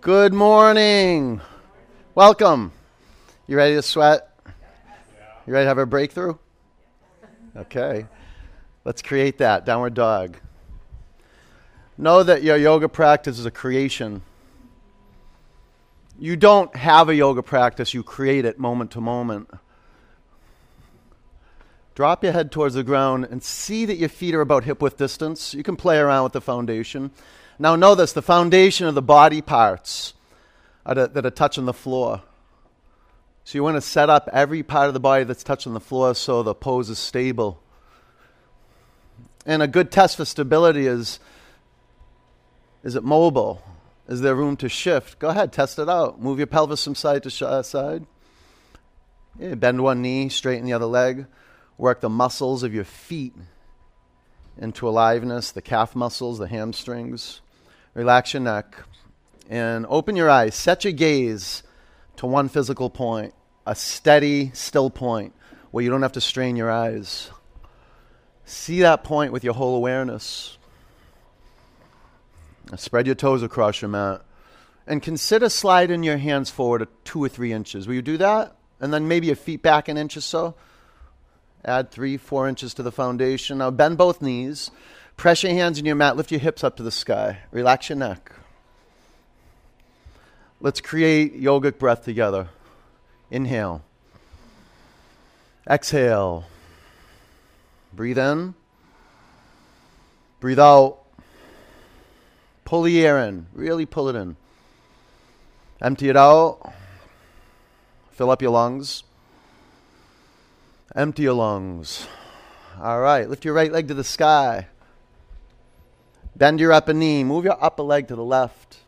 Good morning. Welcome. You ready to sweat? You ready to have a breakthrough? Okay. Let's create that downward dog. Know that your yoga practice is a creation. You don't have a yoga practice, you create it moment to moment. Drop your head towards the ground and see that your feet are about hip width distance. You can play around with the foundation. Now, know this the foundation of the body parts are to, that are touching the floor. So, you want to set up every part of the body that's touching the floor so the pose is stable. And a good test for stability is is it mobile? Is there room to shift? Go ahead, test it out. Move your pelvis from side to uh, side. Yeah, bend one knee, straighten the other leg. Work the muscles of your feet into aliveness, the calf muscles, the hamstrings. Relax your neck and open your eyes. Set your gaze to one physical point, a steady, still point where you don't have to strain your eyes. See that point with your whole awareness. Spread your toes across your mat. And consider sliding your hands forward two or three inches. Will you do that? And then maybe your feet back an inch or so. Add three, four inches to the foundation. Now bend both knees. Press your hands in your mat. Lift your hips up to the sky. Relax your neck. Let's create yogic breath together. Inhale. Exhale. Breathe in. Breathe out. Pull the air in. Really pull it in. Empty it out. Fill up your lungs. Empty your lungs. All right. Lift your right leg to the sky. Bend your upper knee. Move your upper leg to the left.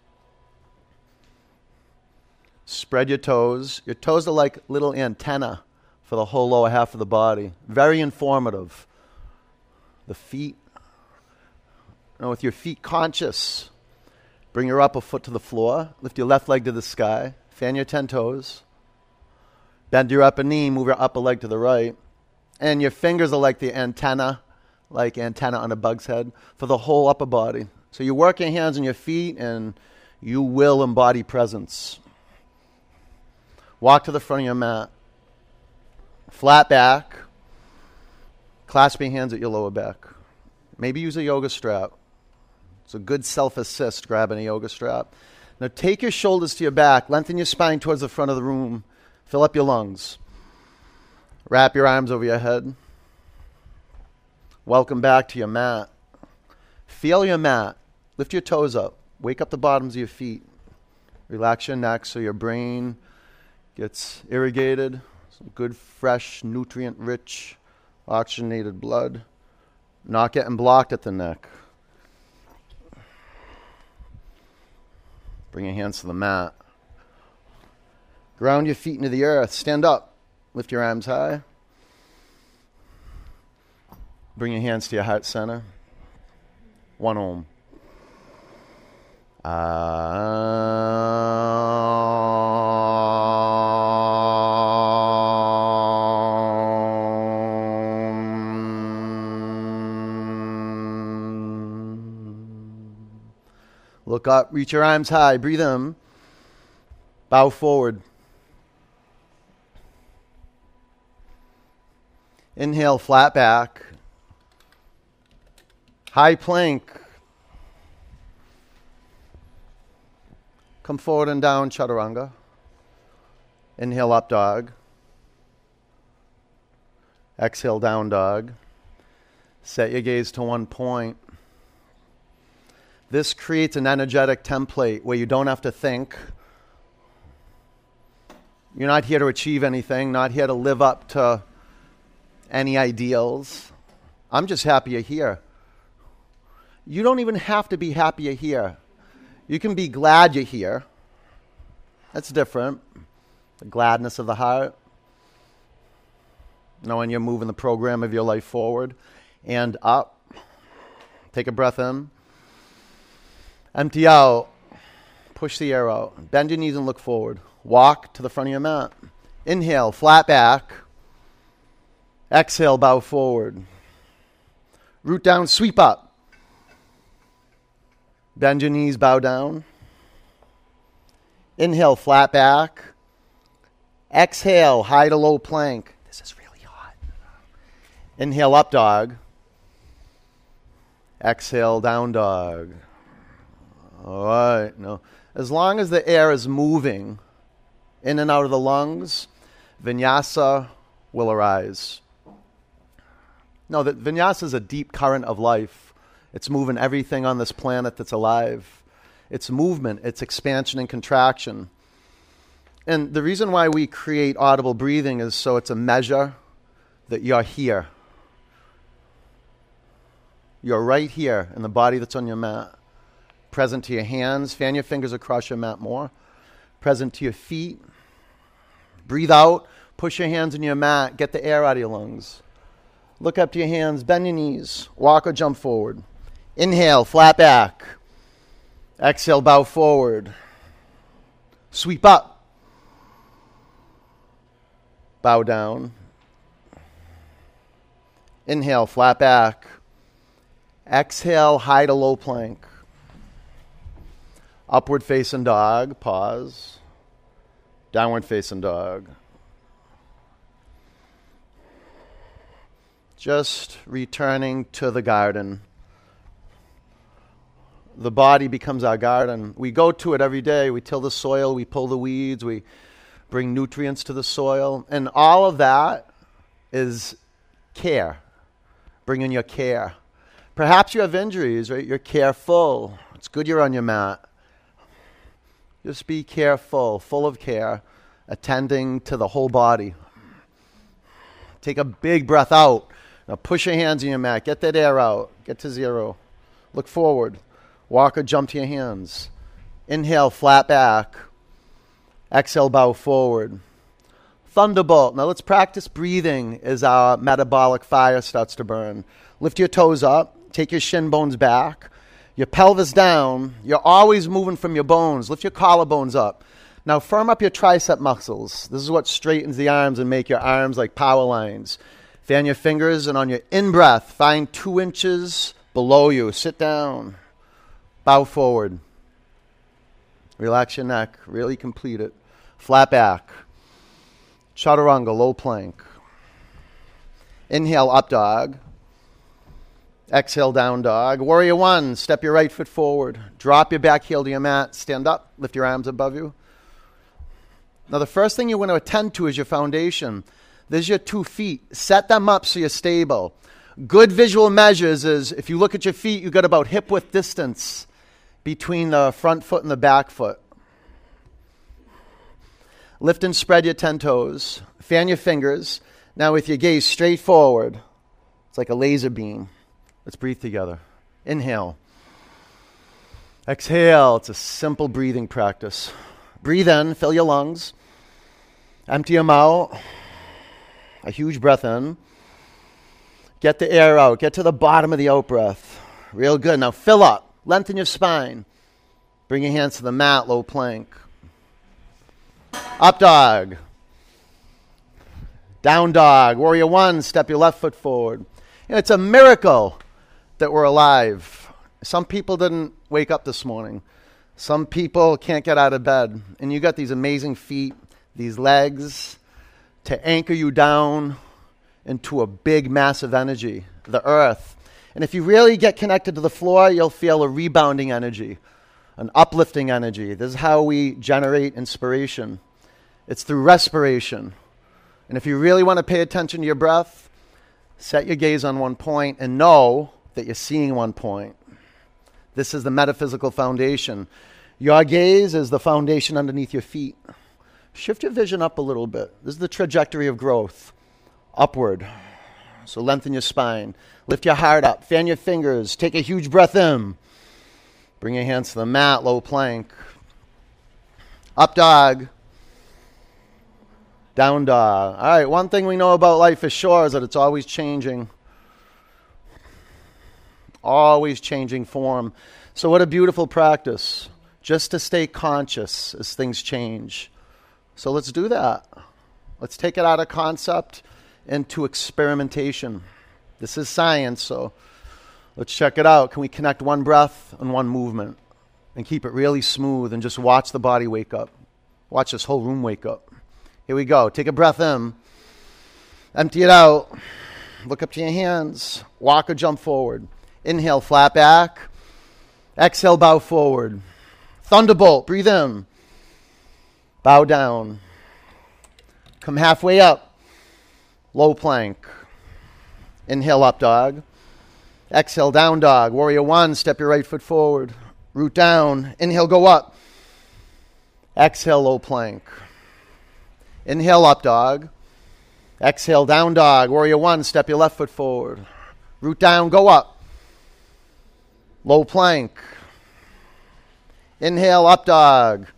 Spread your toes. Your toes are like little antenna for the whole lower half of the body. Very informative. The feet. Now, with your feet conscious, bring your upper foot to the floor. Lift your left leg to the sky. Fan your 10 toes. Bend your upper knee, move your upper leg to the right. And your fingers are like the antenna, like antenna on a bug's head, for the whole upper body. So you work your hands and your feet, and you will embody presence. Walk to the front of your mat. Flat back. Clasp your hands at your lower back. Maybe use a yoga strap. It's a good self assist grabbing a yoga strap. Now take your shoulders to your back, lengthen your spine towards the front of the room. Fill up your lungs. Wrap your arms over your head. Welcome back to your mat. Feel your mat. Lift your toes up. Wake up the bottoms of your feet. Relax your neck so your brain gets irrigated. Some good, fresh, nutrient rich, oxygenated blood. Not getting blocked at the neck. Bring your hands to the mat. Ground your feet into the earth. Stand up. Lift your arms high. Bring your hands to your heart center. One om. Ah. Look up, reach your arms high, breathe in. Bow forward. Inhale, flat back. High plank. Come forward and down, chaturanga. Inhale, up dog. Exhale, down dog. Set your gaze to one point. This creates an energetic template where you don't have to think. You're not here to achieve anything, not here to live up to any ideals. I'm just happy you're here. You don't even have to be happy you're here. You can be glad you're here. That's different. The gladness of the heart, knowing you're moving the program of your life forward and up. Take a breath in. Empty out. Push the air out. Bend your knees and look forward. Walk to the front of your mat. Inhale, flat back. Exhale, bow forward. Root down, sweep up. Bend your knees, bow down. Inhale, flat back. Exhale, high to low plank. This is really hot. Inhale, up dog. Exhale, down dog. All right. No. As long as the air is moving in and out of the lungs, vinyasa will arise. No, that vinyasa is a deep current of life. It's moving everything on this planet that's alive. It's movement, it's expansion and contraction. And the reason why we create audible breathing is so it's a measure that you're here. You're right here in the body that's on your mat. Present to your hands. Fan your fingers across your mat more. Present to your feet. Breathe out. Push your hands in your mat. Get the air out of your lungs. Look up to your hands. Bend your knees. Walk or jump forward. Inhale, flat back. Exhale, bow forward. Sweep up. Bow down. Inhale, flat back. Exhale, high to low plank. Upward facing dog, pause. Downward facing dog. Just returning to the garden. The body becomes our garden. We go to it every day. We till the soil, we pull the weeds, we bring nutrients to the soil. And all of that is care, bringing your care. Perhaps you have injuries, right? You're careful. It's good you're on your mat. Just be careful, full of care, attending to the whole body. Take a big breath out. Now push your hands in your mat. Get that air out. Get to zero. Look forward. Walk or jump to your hands. Inhale, flat back. Exhale, bow forward. Thunderbolt. Now let's practice breathing as our metabolic fire starts to burn. Lift your toes up. Take your shin bones back, your pelvis down. You're always moving from your bones. Lift your collarbones up. Now firm up your tricep muscles. This is what straightens the arms and make your arms like power lines. Fan your fingers, and on your in breath, find two inches below you. Sit down. Bow forward. Relax your neck. Really complete it. Flat back. Chaturanga, low plank. Inhale, up dog. Exhale, down dog. Warrior one, step your right foot forward. Drop your back heel to your mat. Stand up. Lift your arms above you. Now, the first thing you want to attend to is your foundation. There's your two feet. Set them up so you're stable. Good visual measures is if you look at your feet, you've got about hip width distance between the front foot and the back foot. Lift and spread your 10 toes. Fan your fingers. Now, with your gaze straight forward, it's like a laser beam. Let's breathe together. Inhale. Exhale. It's a simple breathing practice. Breathe in, fill your lungs. Empty them out. A huge breath in. Get the air out. Get to the bottom of the out breath. Real good. Now fill up. Lengthen your spine. Bring your hands to the mat, low plank. Up dog. Down dog. Warrior one, step your left foot forward. it's a miracle that we're alive. Some people didn't wake up this morning. Some people can't get out of bed. And you got these amazing feet, these legs to anchor you down into a big, massive energy, the earth. And if you really get connected to the floor, you'll feel a rebounding energy, an uplifting energy. This is how we generate inspiration it's through respiration. And if you really want to pay attention to your breath, set your gaze on one point and know that you're seeing one point. This is the metaphysical foundation. Your gaze is the foundation underneath your feet. Shift your vision up a little bit. This is the trajectory of growth upward. So lengthen your spine. Lift your heart up. Fan your fingers. Take a huge breath in. Bring your hands to the mat, low plank. Up dog. Down dog. All right, one thing we know about life is sure is that it's always changing always changing form. So, what a beautiful practice just to stay conscious as things change. So, let's do that. Let's take it out of concept into experimentation. This is science, so let's check it out. Can we connect one breath and one movement and keep it really smooth and just watch the body wake up? Watch this whole room wake up. Here we go. Take a breath in. Empty it out. Look up to your hands. Walk or jump forward. Inhale, flat back. Exhale, bow forward. Thunderbolt, breathe in. Bow down. Come halfway up. Low plank. Inhale, up dog. Exhale, down dog. Warrior one, step your right foot forward. Root down. Inhale, go up. Exhale, low plank. Inhale, up dog. Exhale, down dog. Warrior one, step your left foot forward. Root down, go up. Low plank. Inhale, up dog.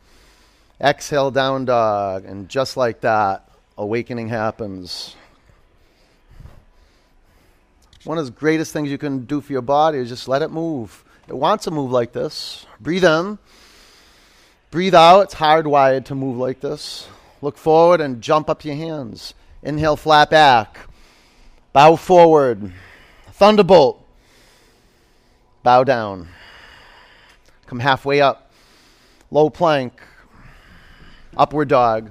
Exhale, down dog. And just like that, awakening happens. One of the greatest things you can do for your body is just let it move. It wants to move like this. Breathe in. Breathe out. It's hardwired to move like this. Look forward and jump up your hands. Inhale, flat back. Bow forward. Thunderbolt. Bow down. Come halfway up. Low plank. Upward dog.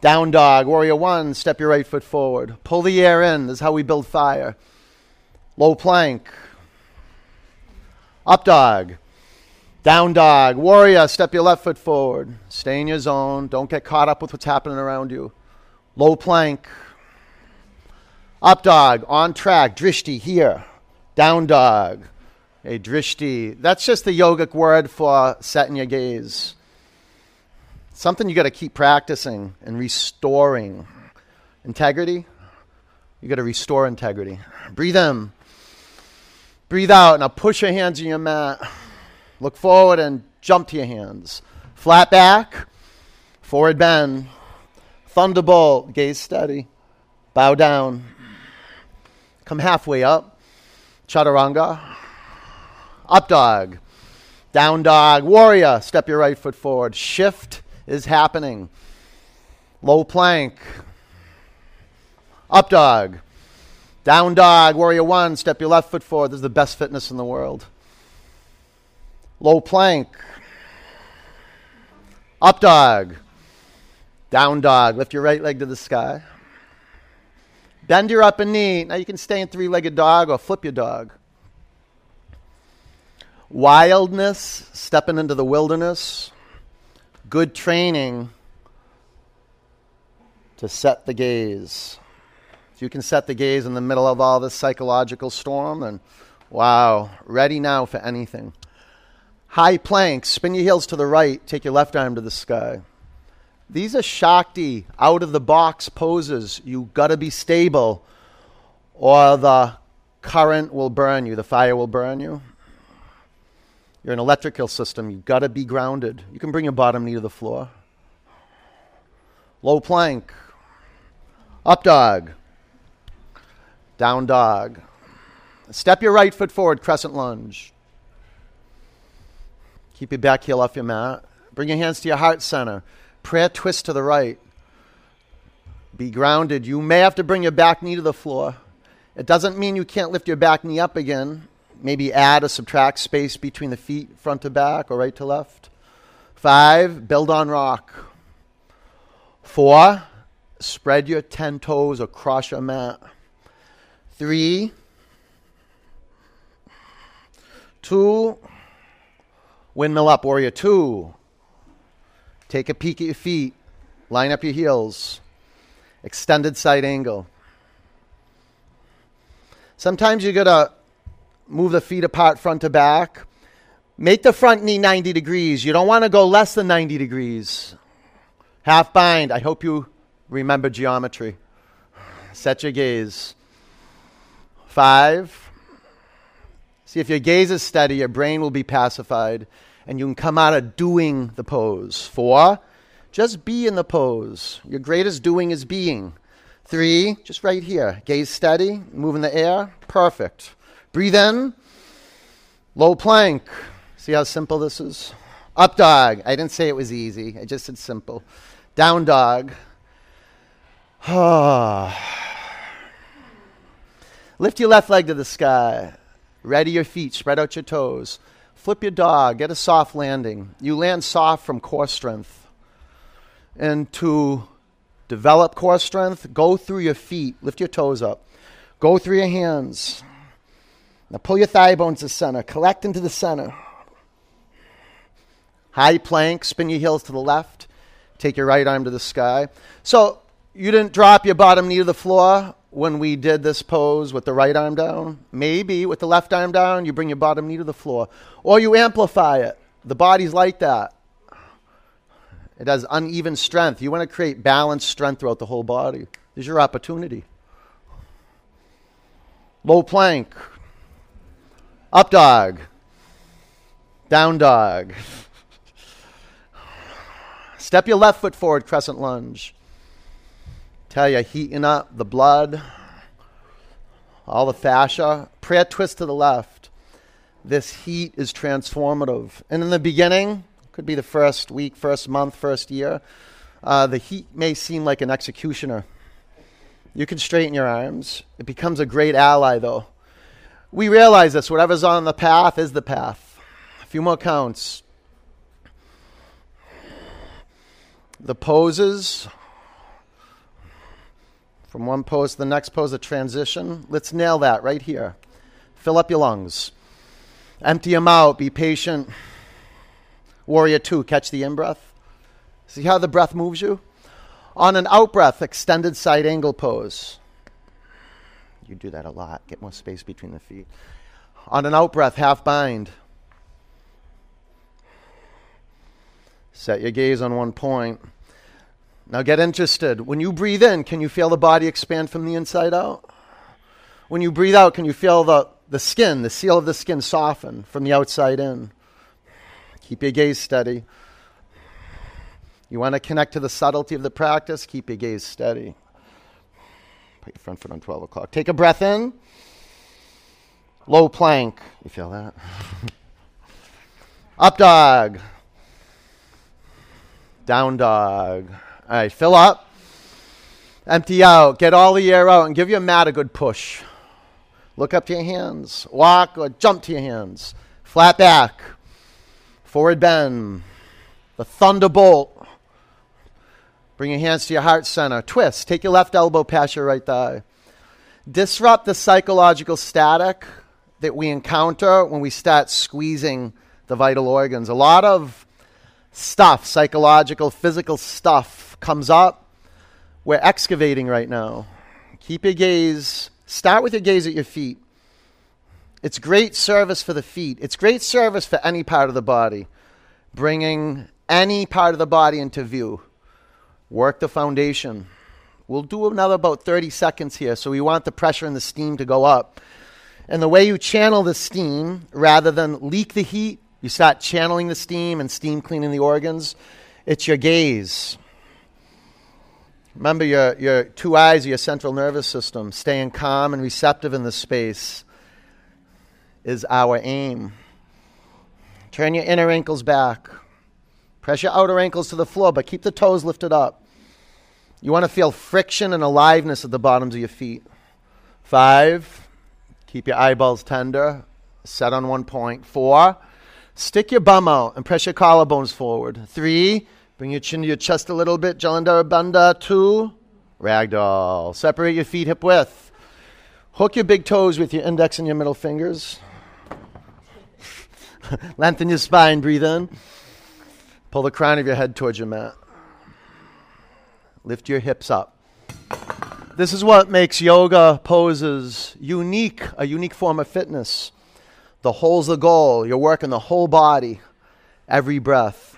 Down dog. Warrior one. Step your right foot forward. Pull the air in. This is how we build fire. Low plank. Up dog. Down dog. Warrior, step your left foot forward. Stay in your zone. Don't get caught up with what's happening around you. Low plank. Up dog. On track. Drishti here. Down dog. A drishti. That's just the yogic word for setting your gaze. Something you got to keep practicing and restoring. Integrity. You got to restore integrity. Breathe in. Breathe out. Now push your hands in your mat. Look forward and jump to your hands. Flat back. Forward bend. Thunderbolt. Gaze steady. Bow down. Come halfway up. Chaturanga. Up dog. Down dog. Warrior. Step your right foot forward. Shift is happening. Low plank. Up dog. Down dog, warrior one, step your left foot forward. This is the best fitness in the world. Low plank. Up dog. Down dog. Lift your right leg to the sky. Bend your upper knee. Now you can stay in three legged dog or flip your dog. Wildness, stepping into the wilderness. Good training to set the gaze you can set the gaze in the middle of all this psychological storm and wow, ready now for anything. High plank, spin your heels to the right, take your left arm to the sky. These are Shakti, out of the box poses. You gotta be stable, or the current will burn you, the fire will burn you. You're an electrical system, you've gotta be grounded. You can bring your bottom knee to the floor. Low plank, up dog. Down dog. Step your right foot forward, crescent lunge. Keep your back heel off your mat. Bring your hands to your heart center. Prayer twist to the right. Be grounded. You may have to bring your back knee to the floor. It doesn't mean you can't lift your back knee up again. Maybe add or subtract space between the feet, front to back or right to left. Five, build on rock. Four, spread your 10 toes across your mat three, two, windmill up, warrior two. Take a peek at your feet, line up your heels, extended side angle. Sometimes you're going to move the feet apart front to back. Make the front knee 90 degrees. You don't want to go less than 90 degrees. Half bind. I hope you remember geometry. Set your gaze. Five. See, if your gaze is steady, your brain will be pacified, and you can come out of doing the pose. Four. Just be in the pose. Your greatest doing is being. Three, just right here. Gaze steady, move in the air. Perfect. Breathe in. Low plank. See how simple this is? Up dog. I didn't say it was easy, I just said simple. Down dog. Ah. Lift your left leg to the sky. Ready your feet, spread out your toes. Flip your dog, get a soft landing. You land soft from core strength. And to develop core strength, go through your feet, lift your toes up, go through your hands. Now pull your thigh bones to center, collect into the center. High plank, spin your heels to the left, take your right arm to the sky. So you didn't drop your bottom knee to the floor when we did this pose with the right arm down. Maybe with the left arm down, you bring your bottom knee to the floor. Or you amplify it. The body's like that. It has uneven strength. You want to create balanced strength throughout the whole body. This is your opportunity. Low plank. Up dog. Down dog. Step your left foot forward, crescent lunge. Tell you, heating up the blood, all the fascia. Prayer twist to the left. This heat is transformative. And in the beginning, could be the first week, first month, first year, uh, the heat may seem like an executioner. You can straighten your arms. It becomes a great ally, though. We realize this whatever's on the path is the path. A few more counts. The poses from one pose to the next pose, a transition. Let's nail that right here. Fill up your lungs. Empty them out. Be patient. Warrior two, catch the in breath. See how the breath moves you? On an out breath, extended side angle pose. You do that a lot. Get more space between the feet. On an out breath, half bind. Set your gaze on one point. Now get interested. When you breathe in, can you feel the body expand from the inside out? When you breathe out, can you feel the, the skin, the seal of the skin soften from the outside in? Keep your gaze steady. You want to connect to the subtlety of the practice? Keep your gaze steady. Put your front foot on 12 o'clock. Take a breath in. Low plank. You feel that? Up dog. Down dog. All right, fill up, empty out, get all the air out, and give your mat a good push. Look up to your hands, walk or jump to your hands, flat back, forward bend, the thunderbolt. Bring your hands to your heart center, twist, take your left elbow past your right thigh. Disrupt the psychological static that we encounter when we start squeezing the vital organs. A lot of stuff, psychological, physical stuff, comes up. We're excavating right now. Keep your gaze, start with your gaze at your feet. It's great service for the feet, it's great service for any part of the body, bringing any part of the body into view. Work the foundation. We'll do another about 30 seconds here, so we want the pressure and the steam to go up. And the way you channel the steam, rather than leak the heat, you start channeling the steam and steam cleaning the organs. It's your gaze. Remember, your, your two eyes, your central nervous system, staying calm and receptive in the space is our aim. Turn your inner ankles back. Press your outer ankles to the floor, but keep the toes lifted up. You want to feel friction and aliveness at the bottoms of your feet. Five, keep your eyeballs tender, set on one point. Four, stick your bum out and press your collarbones forward. Three, Bring your chin to your chest a little bit. Jalandhara Bandha. Two. Ragdoll. Separate your feet hip width. Hook your big toes with your index and your middle fingers. Lengthen your spine. Breathe in. Pull the crown of your head towards your mat. Lift your hips up. This is what makes yoga poses unique, a unique form of fitness. The whole's the goal. You're working the whole body, every breath.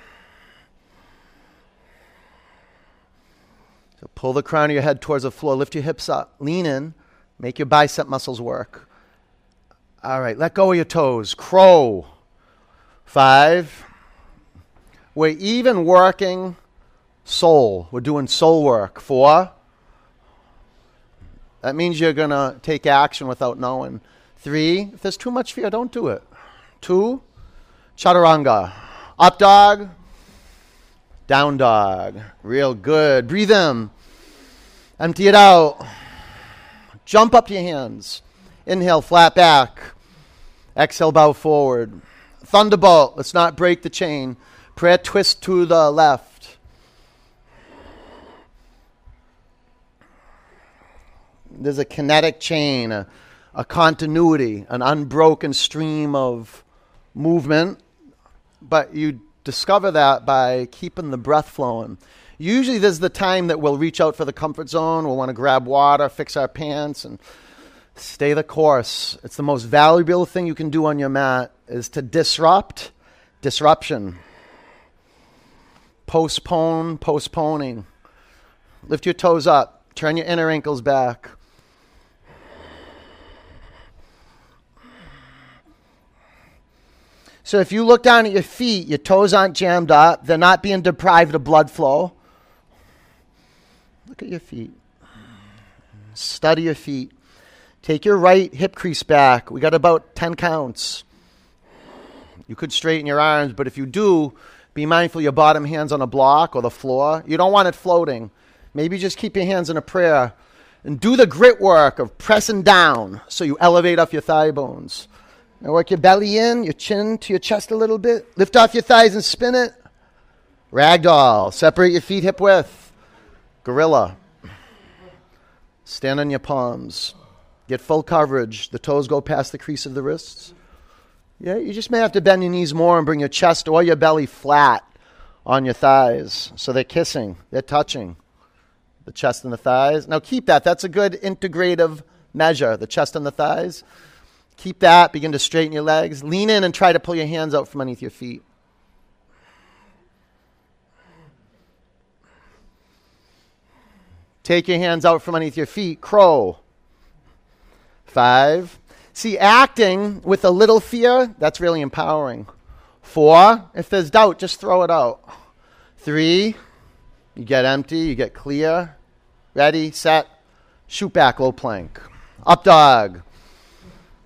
So pull the crown of your head towards the floor. Lift your hips up. Lean in. Make your bicep muscles work. All right, let go of your toes. Crow. Five. We're even working soul. We're doing soul work. Four. That means you're going to take action without knowing. Three. If there's too much fear, don't do it. Two. Chaturanga. Up dog. Down dog. Real good. Breathe in. Empty it out. Jump up to your hands. Inhale, flat back. Exhale, bow forward. Thunderbolt. Let's not break the chain. Prayer twist to the left. There's a kinetic chain, a, a continuity, an unbroken stream of movement, but you discover that by keeping the breath flowing. Usually, there's the time that we'll reach out for the comfort zone. We'll want to grab water, fix our pants, and stay the course. It's the most valuable thing you can do on your mat is to disrupt disruption. Postpone postponing. Lift your toes up. Turn your inner ankles back. So if you look down at your feet, your toes aren't jammed up, they're not being deprived of blood flow. Look at your feet. Study your feet. Take your right hip crease back. We got about 10 counts. You could straighten your arms, but if you do, be mindful your bottom hand's on a block or the floor. You don't want it floating. Maybe just keep your hands in a prayer and do the grit work of pressing down so you elevate off your thigh bones. Now work your belly in, your chin to your chest a little bit. Lift off your thighs and spin it. Ragdoll. Separate your feet hip width. Gorilla. Stand on your palms. Get full coverage. The toes go past the crease of the wrists. Yeah, you just may have to bend your knees more and bring your chest or your belly flat on your thighs. So they're kissing, they're touching the chest and the thighs. Now keep that. That's a good integrative measure, the chest and the thighs. Keep that. Begin to straighten your legs. Lean in and try to pull your hands out from underneath your feet. Take your hands out from underneath your feet. Crow. Five. See, acting with a little fear, that's really empowering. Four, if there's doubt, just throw it out. Three, you get empty, you get clear. Ready, set, shoot back, low plank. Up dog,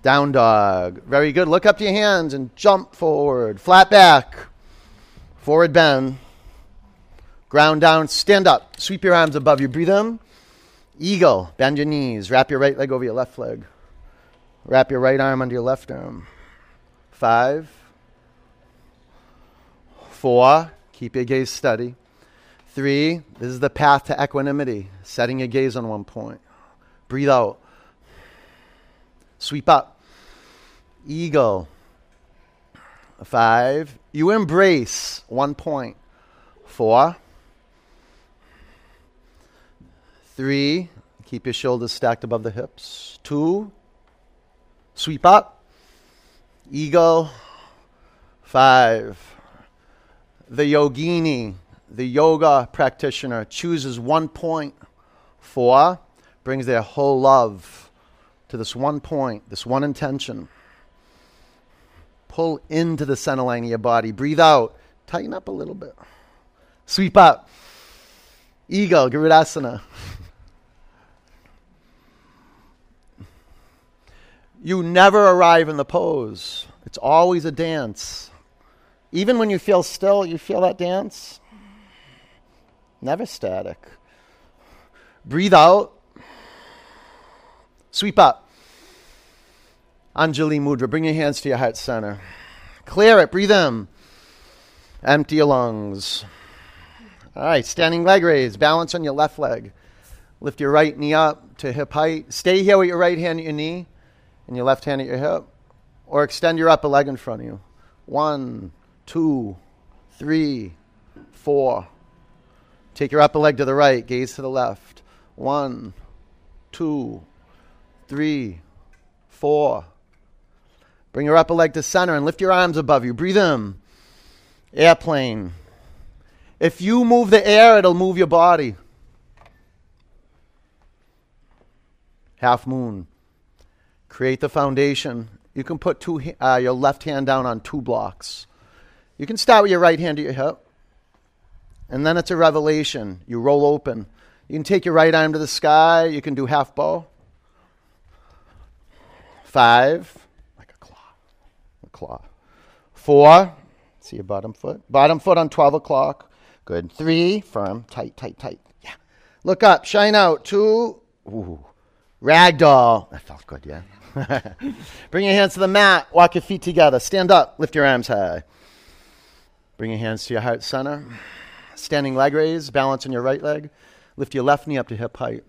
down dog. Very good. Look up to your hands and jump forward. Flat back, forward bend. Ground down, stand up. Sweep your arms above you. Breathe in. Eagle, bend your knees. Wrap your right leg over your left leg. Wrap your right arm under your left arm. Five, four, keep your gaze steady. Three, this is the path to equanimity, setting your gaze on one point. Breathe out. Sweep up. Eagle. Five, you embrace one point. Four, three, keep your shoulders stacked above the hips. Two, Sweep up. Eagle. Five. The yogini, the yoga practitioner, chooses one point. Four. Brings their whole love to this one point, this one intention. Pull into the center line of your body. Breathe out. Tighten up a little bit. Sweep up. Eagle, Garudasana. You never arrive in the pose. It's always a dance. Even when you feel still, you feel that dance. Never static. Breathe out. Sweep up. Anjali Mudra. Bring your hands to your heart center. Clear it. Breathe in. Empty your lungs. All right. Standing leg raise. Balance on your left leg. Lift your right knee up to hip height. Stay here with your right hand at your knee and your left hand at your hip, or extend your upper leg in front of you. One, two, three, four. Take your upper leg to the right, gaze to the left. One, two, three, four. Bring your upper leg to center and lift your arms above you. Breathe in. Airplane. If you move the air, it'll move your body. Half moon. Create the foundation. You can put two, uh, your left hand down on two blocks. You can start with your right hand at your hip. And then it's a revelation. You roll open. You can take your right arm to the sky. You can do half bow. Five, like a claw. A claw. Four, see your bottom foot. Bottom foot on 12 o'clock. Good. Three, firm, tight, tight, tight. Yeah. Look up, shine out. Two, ooh. Ragdoll. That felt good, yeah. Bring your hands to the mat. Walk your feet together. Stand up. Lift your arms high. Bring your hands to your heart center. Standing leg raise. Balance on your right leg. Lift your left knee up to hip height.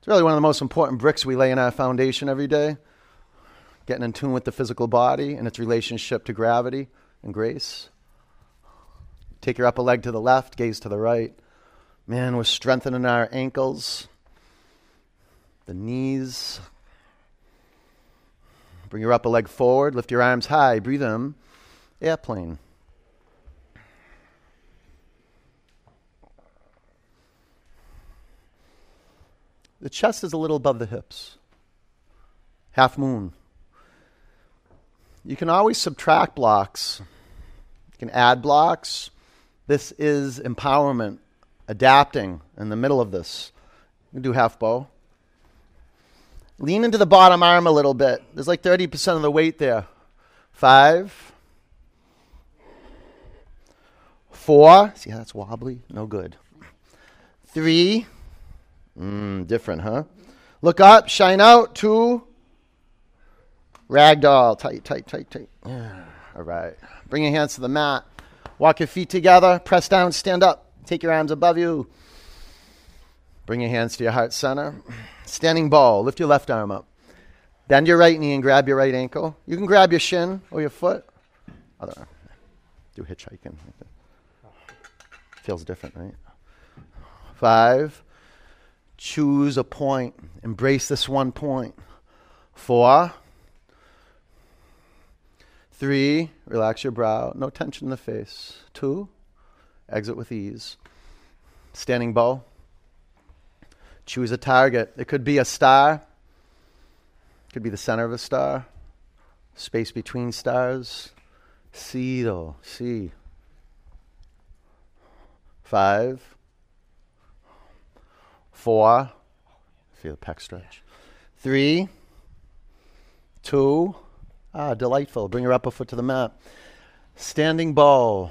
It's really one of the most important bricks we lay in our foundation every day. Getting in tune with the physical body and its relationship to gravity and grace. Take your upper leg to the left, gaze to the right. Man, we're strengthening our ankles, the knees. Bring your upper leg forward, lift your arms high, breathe in. Airplane. The chest is a little above the hips. Half moon. You can always subtract blocks. You can add blocks. This is empowerment, adapting in the middle of this. You can do half bow. Lean into the bottom arm a little bit. There's like 30% of the weight there. Five. Four. See how that's wobbly? No good. Three. Mm, different, huh? Look up, shine out. Two. Ragdoll. Tight, tight, tight, tight. Yeah. All right. Bring your hands to the mat. Walk your feet together. Press down. Stand up. Take your arms above you. Bring your hands to your heart center. Standing bow. Lift your left arm up. Bend your right knee and grab your right ankle. You can grab your shin or your foot. Other arm. Do hitchhiking. Feels different, right? Five. Choose a point. Embrace this one point. Four. Three. Relax your brow. No tension in the face. Two. Exit with ease. Standing bow. Choose a target. It could be a star. It could be the center of a star. Space between stars. See though. See. Five four, feel the pec stretch, three, two, ah, delightful. Bring your upper foot to the mat. Standing bow.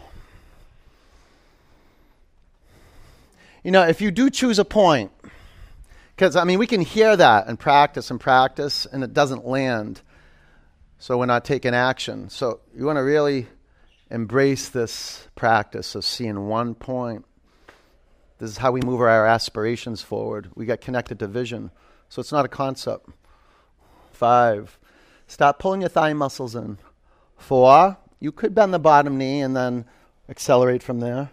You know, if you do choose a point, because I mean, we can hear that and practice and practice, and it doesn't land. So we're not taking action. So you want to really embrace this practice of seeing one point this is how we move our aspirations forward. We get connected to vision. So it's not a concept. Five, stop pulling your thigh muscles in. Four, you could bend the bottom knee and then accelerate from there.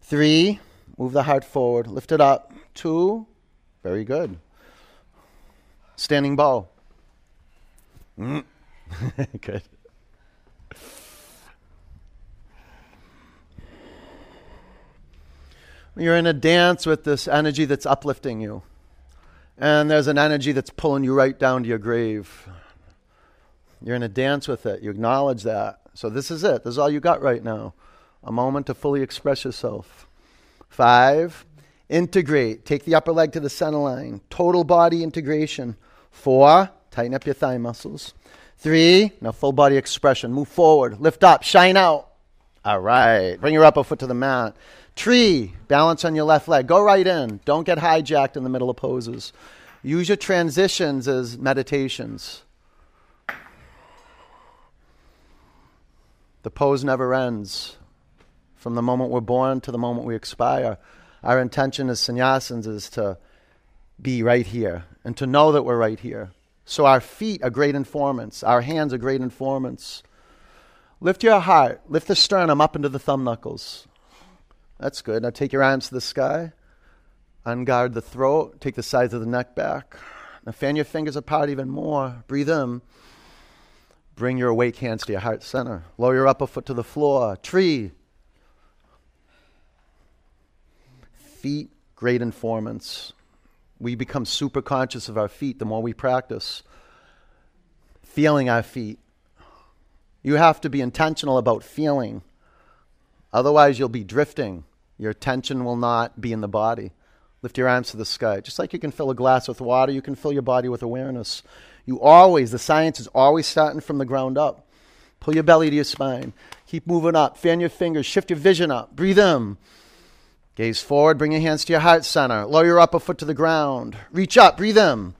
Three, move the heart forward, lift it up. Two, very good. Standing bow. Mm. good. You're in a dance with this energy that's uplifting you. And there's an energy that's pulling you right down to your grave. You're in a dance with it. You acknowledge that. So this is it. This is all you got right now. A moment to fully express yourself. Five, integrate. Take the upper leg to the center line. Total body integration. Four, tighten up your thigh muscles. Three, now full body expression. Move forward. Lift up. Shine out. All right. Bring your upper foot to the mat. Tree, balance on your left leg. Go right in. Don't get hijacked in the middle of poses. Use your transitions as meditations. The pose never ends. From the moment we're born to the moment we expire, our intention as sannyasins is to be right here and to know that we're right here. So our feet are great informants, our hands are great informants. Lift your heart, lift the sternum up into the thumb knuckles. That's good. Now take your arms to the sky. Unguard the throat. Take the sides of the neck back. Now fan your fingers apart even more. Breathe in. Bring your awake hands to your heart center. Lower your upper foot to the floor. Tree. Feet, great informants. We become super conscious of our feet the more we practice. Feeling our feet. You have to be intentional about feeling. Otherwise, you'll be drifting. Your attention will not be in the body. Lift your arms to the sky. Just like you can fill a glass with water, you can fill your body with awareness. You always, the science is always starting from the ground up. Pull your belly to your spine. Keep moving up. Fan your fingers. Shift your vision up. Breathe in. Gaze forward. Bring your hands to your heart center. Lower your upper foot to the ground. Reach up. Breathe in.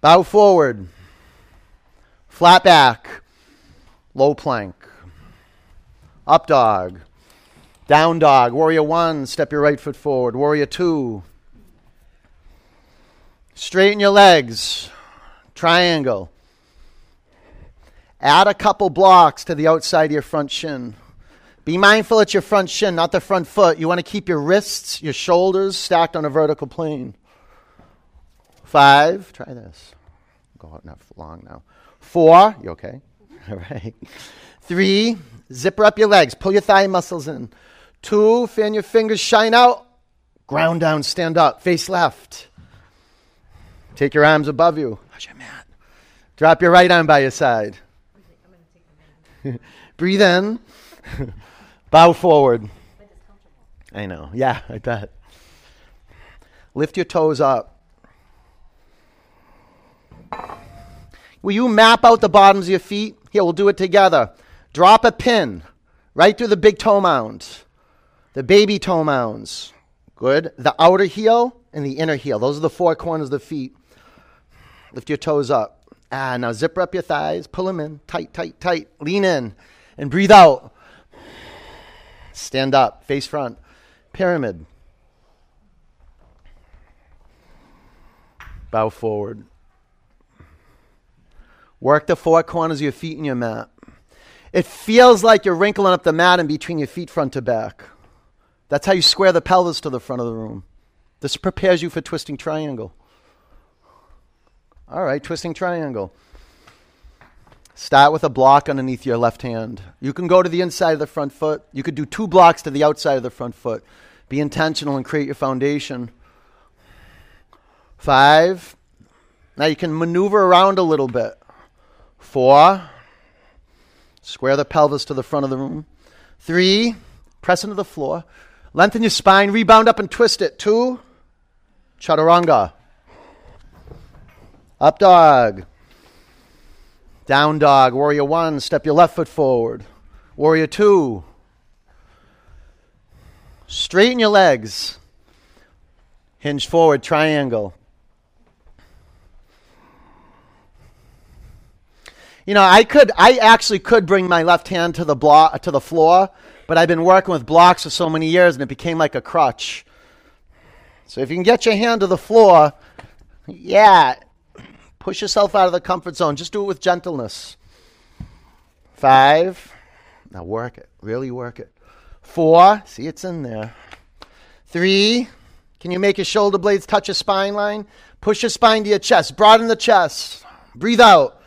Bow forward. Flat back. Low plank. Up dog. Down dog. Warrior one, step your right foot forward. Warrior two. Straighten your legs. Triangle. Add a couple blocks to the outside of your front shin. Be mindful it's your front shin, not the front foot. You want to keep your wrists, your shoulders stacked on a vertical plane. Five. Try this. Go out not long now. Four. You okay? All right. Three. Zipper up your legs. Pull your thigh muscles in. Two. Fan your fingers. Shine out. Ground down. Stand up. Face left. Take your arms above you. How's your mat? Drop your right arm by your side. Breathe in. Bow forward. I know. Yeah, I bet. Lift your toes up. Will you map out the bottoms of your feet? Here, we'll do it together. Drop a pin right through the big toe mound, the baby toe mounds. Good. The outer heel and the inner heel. Those are the four corners of the feet. Lift your toes up. Ah, now zipper up your thighs, pull them in, tight, tight, tight. Lean in and breathe out. Stand up, face front. Pyramid. Bow forward. Work the four corners of your feet in your mat. It feels like you're wrinkling up the mat in between your feet front to back. That's how you square the pelvis to the front of the room. This prepares you for twisting triangle. All right, twisting triangle. Start with a block underneath your left hand. You can go to the inside of the front foot. You could do two blocks to the outside of the front foot. Be intentional and create your foundation. Five. Now you can maneuver around a little bit. Four. Square the pelvis to the front of the room. Three. Press into the floor. Lengthen your spine. Rebound up and twist it. Two. Chaturanga. Up dog. Down dog. Warrior one, step your left foot forward. Warrior two. Straighten your legs. Hinge forward, triangle. You know, I could, I actually could bring my left hand to the block, to the floor, but I've been working with blocks for so many years, and it became like a crutch. So if you can get your hand to the floor, yeah, Push yourself out of the comfort zone. Just do it with gentleness. Five. Now work it. Really work it. Four. See, it's in there. Three. Can you make your shoulder blades touch your spine line? Push your spine to your chest. Broaden the chest. Breathe out.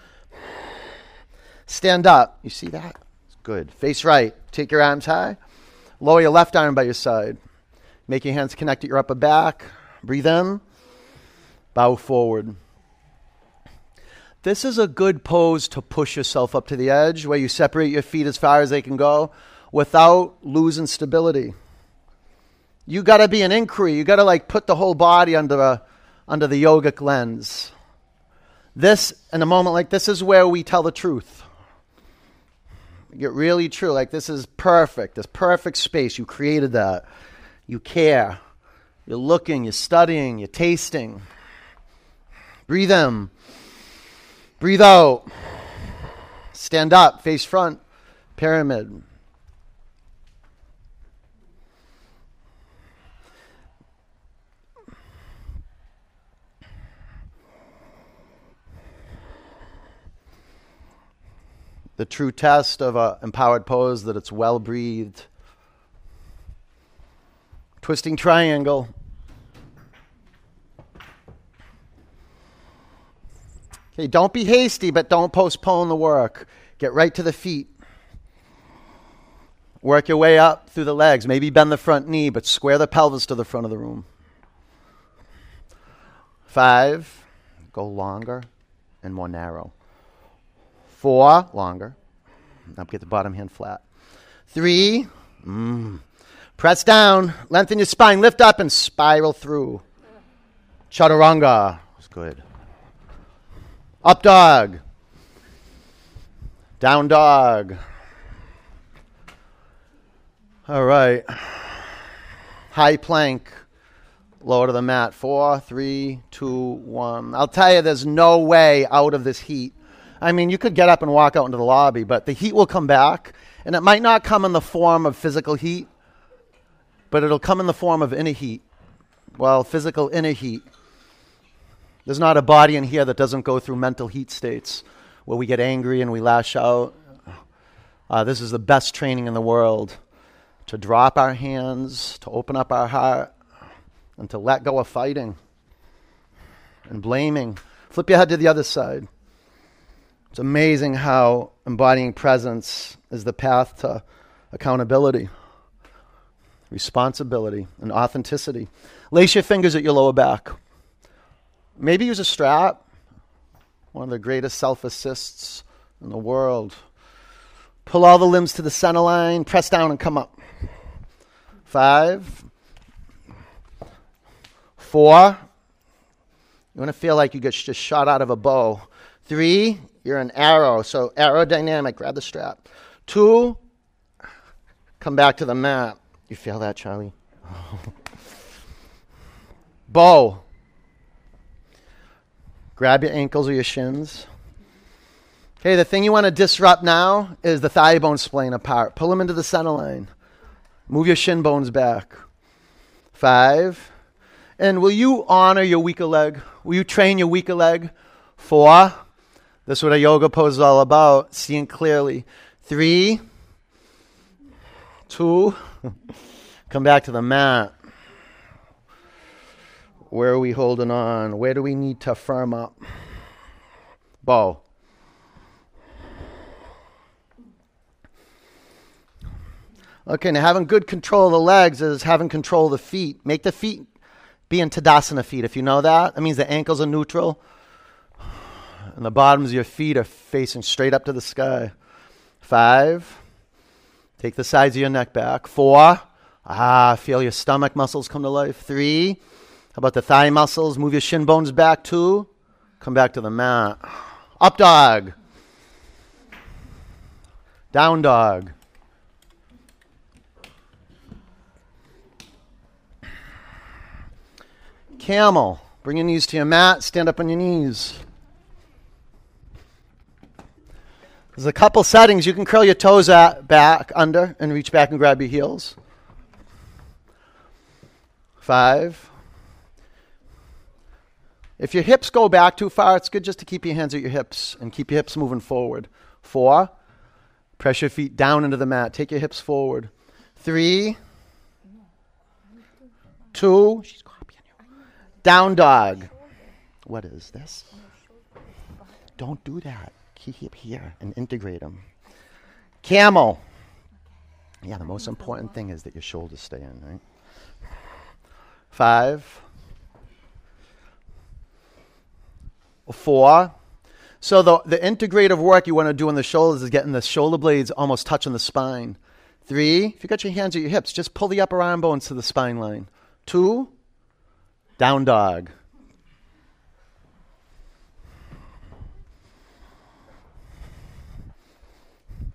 Stand up. You see that? Good. Face right. Take your arms high. Lower your left arm by your side. Make your hands connect at your upper back. Breathe in. Bow forward. This is a good pose to push yourself up to the edge where you separate your feet as far as they can go without losing stability. You got to be an inquiry. You got to like put the whole body under a, under the yogic lens. This in a moment like this is where we tell the truth. Get really true. Like this is perfect. This perfect space. You created that. You care. You're looking, you're studying, you're tasting. Breathe in. Breathe out. Stand up, face front, pyramid. The true test of an empowered pose that it's well breathed. Twisting triangle. Okay, don't be hasty, but don't postpone the work. Get right to the feet. Work your way up through the legs. Maybe bend the front knee, but square the pelvis to the front of the room. Five, go longer and more narrow. Four, longer. Now get the bottom hand flat. Three, mm, press down, lengthen your spine, lift up and spiral through. Chaturanga. That's good. Up dog. Down dog. All right. High plank. Lower to the mat. Four, three, two, one. I'll tell you, there's no way out of this heat. I mean, you could get up and walk out into the lobby, but the heat will come back, and it might not come in the form of physical heat, but it'll come in the form of inner heat. Well, physical inner heat. There's not a body in here that doesn't go through mental heat states where we get angry and we lash out. Uh, this is the best training in the world to drop our hands, to open up our heart, and to let go of fighting and blaming. Flip your head to the other side. It's amazing how embodying presence is the path to accountability, responsibility, and authenticity. Lace your fingers at your lower back. Maybe use a strap, one of the greatest self assists in the world. Pull all the limbs to the center line, press down and come up. Five, four. You want to feel like you get just shot out of a bow. Three, you're an arrow, so aerodynamic, grab the strap. Two, come back to the mat. You feel that, Charlie? Bow. Grab your ankles or your shins. Okay, the thing you want to disrupt now is the thigh bone splaying apart. Pull them into the center line. Move your shin bones back. Five. And will you honor your weaker leg? Will you train your weaker leg? Four. This is what a yoga pose is all about, seeing clearly. Three. Two. Come back to the mat. Where are we holding on? Where do we need to firm up? Bow. Okay, now having good control of the legs is having control of the feet. Make the feet be in Tadasana feet. If you know that, that means the ankles are neutral and the bottoms of your feet are facing straight up to the sky. Five. Take the sides of your neck back. Four. Ah, feel your stomach muscles come to life. Three. How about the thigh muscles? Move your shin bones back. Two. Come back to the mat. Up dog. Down dog. Camel. Bring your knees to your mat. Stand up on your knees. There's a couple settings. You can curl your toes back under and reach back and grab your heels. Five. If your hips go back too far, it's good just to keep your hands at your hips and keep your hips moving forward. Four, press your feet down into the mat. Take your hips forward. Three, two, down dog. What is this? Don't do that. Keep here and integrate them. Camel. Yeah, the most important thing is that your shoulders stay in, right? Five, four. So the, the integrative work you want to do on the shoulders is getting the shoulder blades almost touching the spine. Three, if you got your hands at your hips, just pull the upper arm bones to the spine line. Two, down dog.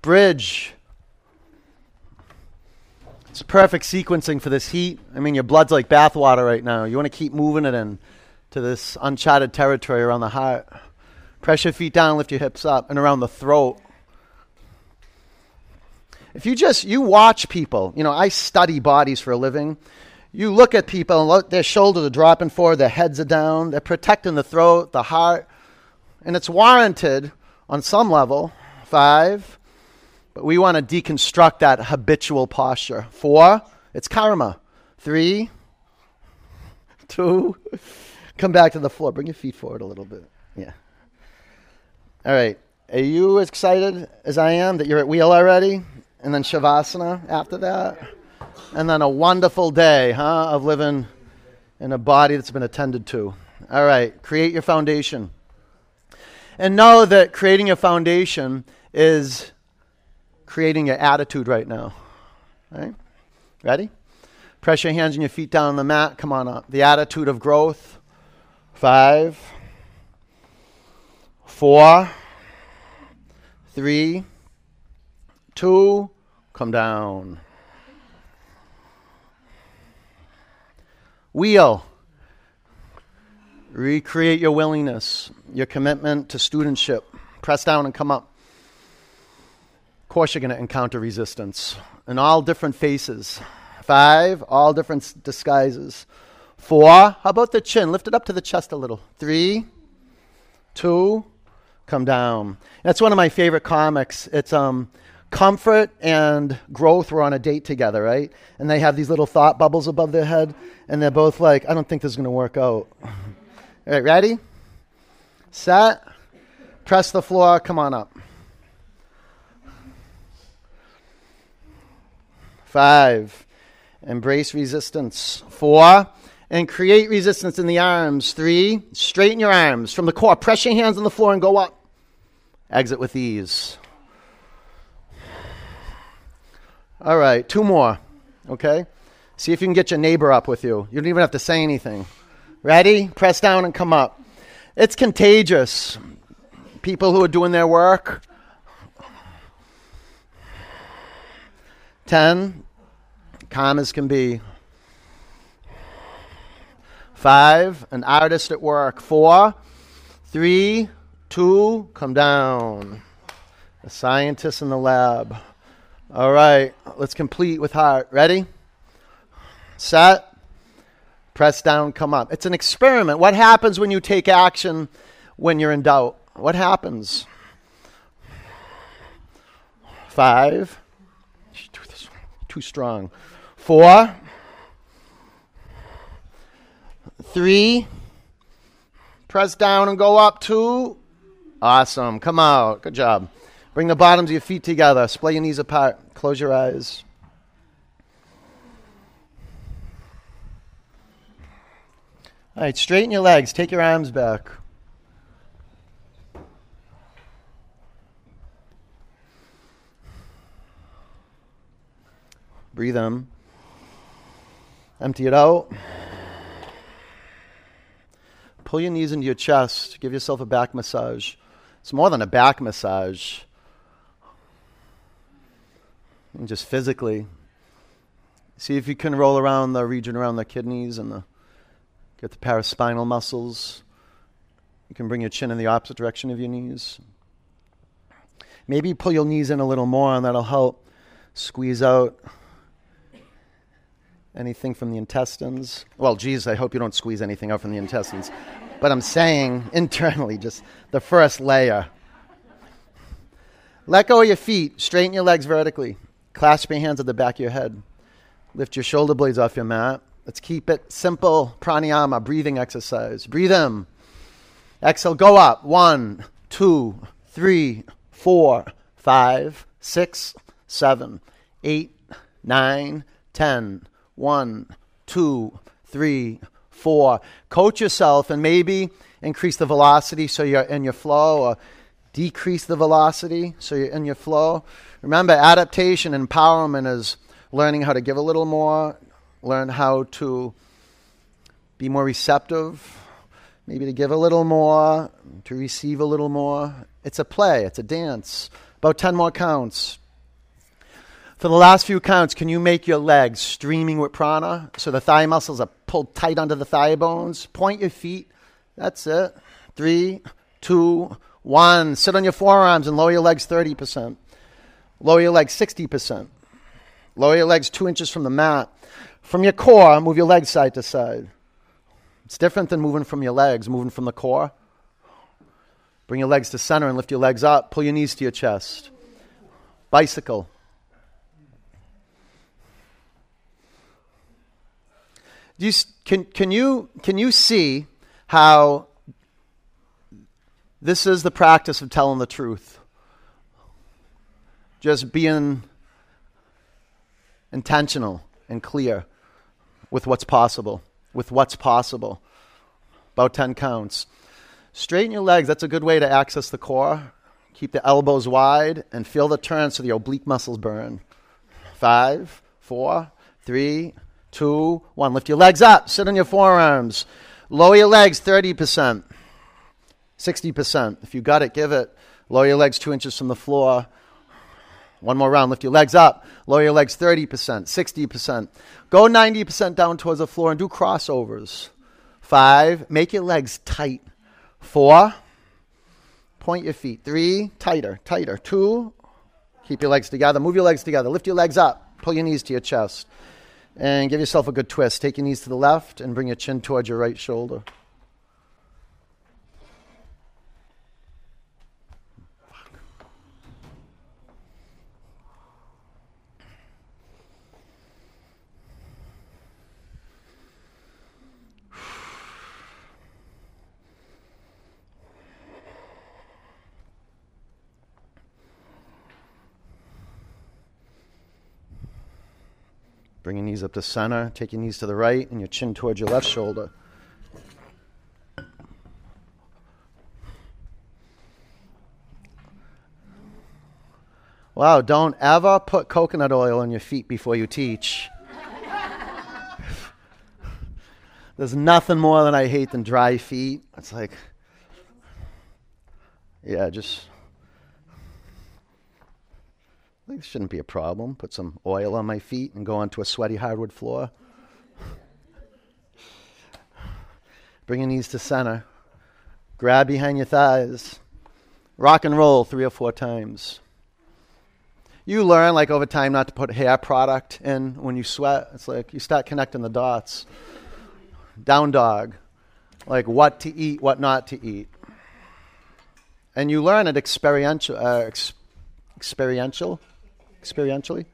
Bridge. It's perfect sequencing for this heat. I mean, your blood's like bathwater right now. You want to keep moving it in to this uncharted territory around the heart. Press your feet down, lift your hips up, and around the throat. If you just you watch people, you know, I study bodies for a living. You look at people and look, their shoulders are dropping forward, their heads are down, they're protecting the throat, the heart, and it's warranted on some level. Five, but we want to deconstruct that habitual posture. Four, it's karma. Three, two, come back to the floor. Bring your feet forward a little bit. Yeah. All right. Are you as excited as I am that you're at wheel already? And then Shavasana after that? And then a wonderful day, huh, of living in a body that's been attended to. All right. Create your foundation. And know that creating a foundation is creating your attitude right now. Right? Ready? Press your hands and your feet down on the mat. Come on up. The attitude of growth. Five, four, three, two, come down. Wheel. Recreate your willingness, your commitment to studentship. Press down and come up course, you're going to encounter resistance in all different faces. Five, all different disguises. Four. How about the chin? Lift it up to the chest a little. Three, two, come down. That's one of my favorite comics. It's um, Comfort and Growth were on a date together, right? And they have these little thought bubbles above their head, and they're both like, I don't think this is going to work out. All right, ready? Set. Press the floor. Come on up. Five. Embrace resistance. Four. And create resistance in the arms. Three. Straighten your arms from the core. Press your hands on the floor and go up. Exit with ease. All right, two more. Okay? See if you can get your neighbor up with you. You don't even have to say anything. Ready? Press down and come up. It's contagious. People who are doing their work. 10. Calm as can be. 5. An artist at work. 4. 3. Two, come down. A scientist in the lab. All right, let's complete with heart. Ready? Set. Press down, come up. It's an experiment. What happens when you take action when you're in doubt? What happens? Five. Too strong. Four. Three. Press down and go up. Two. Awesome. Come out. Good job. Bring the bottoms of your feet together. Splay your knees apart. Close your eyes. All right, straighten your legs. Take your arms back. Breathe in. Empty it out. Pull your knees into your chest. Give yourself a back massage. It's more than a back massage. And just physically. See if you can roll around the region around the kidneys and the get the paraspinal muscles. You can bring your chin in the opposite direction of your knees. Maybe pull your knees in a little more, and that'll help squeeze out anything from the intestines. Well, geez, I hope you don't squeeze anything out from the intestines. But I'm saying internally, just the first layer. Let go of your feet. Straighten your legs vertically. Clasp your hands at the back of your head. Lift your shoulder blades off your mat. Let's keep it simple pranayama, breathing exercise. Breathe in. Exhale, go up. One, two, three, four, five, six, seven, eight, nine, ten. One, two, three, four. Coach yourself and maybe increase the velocity so you're in your flow or decrease the velocity so you're in your flow. Remember, adaptation, empowerment is learning how to give a little more, learn how to be more receptive, maybe to give a little more, to receive a little more. It's a play, it's a dance. About 10 more counts. For the last few counts, can you make your legs streaming with prana so the thigh muscles are pulled tight under the thigh bones? Point your feet. That's it. Three, two, one. Sit on your forearms and lower your legs 30%. Lower your legs 60%. Lower your legs two inches from the mat. From your core, move your legs side to side. It's different than moving from your legs, moving from the core. Bring your legs to center and lift your legs up. Pull your knees to your chest. Bicycle. You, can, can, you, can you see how this is the practice of telling the truth? Just being intentional and clear with what's possible. With what's possible. About 10 counts. Straighten your legs. That's a good way to access the core. Keep the elbows wide and feel the turn so the oblique muscles burn. Five, four, three, two, one. Lift your legs up. Sit on your forearms. Lower your legs 30%, 60%. If you got it, give it. Lower your legs two inches from the floor. One more round. Lift your legs up. Lower your legs 30%, 60%. Go 90% down towards the floor and do crossovers. Five, make your legs tight. Four, point your feet. Three, tighter, tighter. Two, keep your legs together. Move your legs together. Lift your legs up. Pull your knees to your chest. And give yourself a good twist. Take your knees to the left and bring your chin towards your right shoulder. Bring your knees up to center. Take your knees to the right and your chin towards your left shoulder. Wow, don't ever put coconut oil on your feet before you teach. There's nothing more than I hate than dry feet. It's like, yeah, just it shouldn't be a problem. Put some oil on my feet and go onto a sweaty hardwood floor. Bring your knees to center. Grab behind your thighs. Rock and roll three or four times. You learn, like over time, not to put hair product in when you sweat. It's like you start connecting the dots. Down dog. Like what to eat, what not to eat. And you learn it experiential, uh, ex- experiential experientially.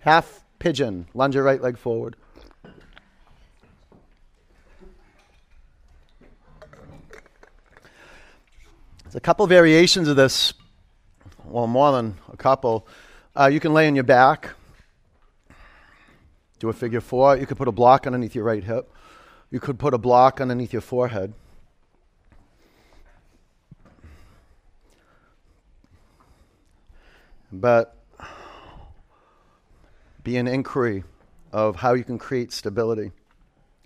Half pigeon, lunge your right leg forward. There's a couple variations of this, well, more than a couple. Uh, you can lay on your back, do a figure four. You could put a block underneath your right hip. You could put a block underneath your forehead. But be an inquiry of how you can create stability.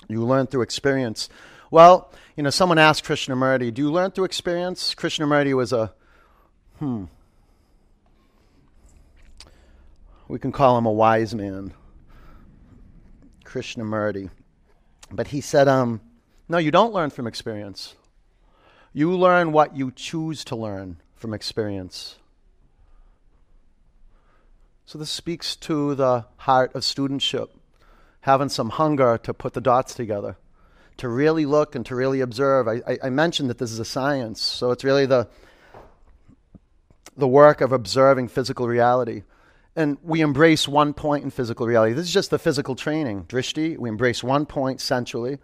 You learn through experience. Well, you know, someone asked Krishnamurti, Do you learn through experience? Krishnamurti was a, hmm, we can call him a wise man. Krishnamurti. But he said, um, No, you don't learn from experience. You learn what you choose to learn from experience. So this speaks to the heart of studentship, having some hunger to put the dots together, to really look and to really observe. I, I, I mentioned that this is a science, so it's really the the work of observing physical reality. And we embrace one point in physical reality. This is just the physical training, drishti. We embrace one point centrally.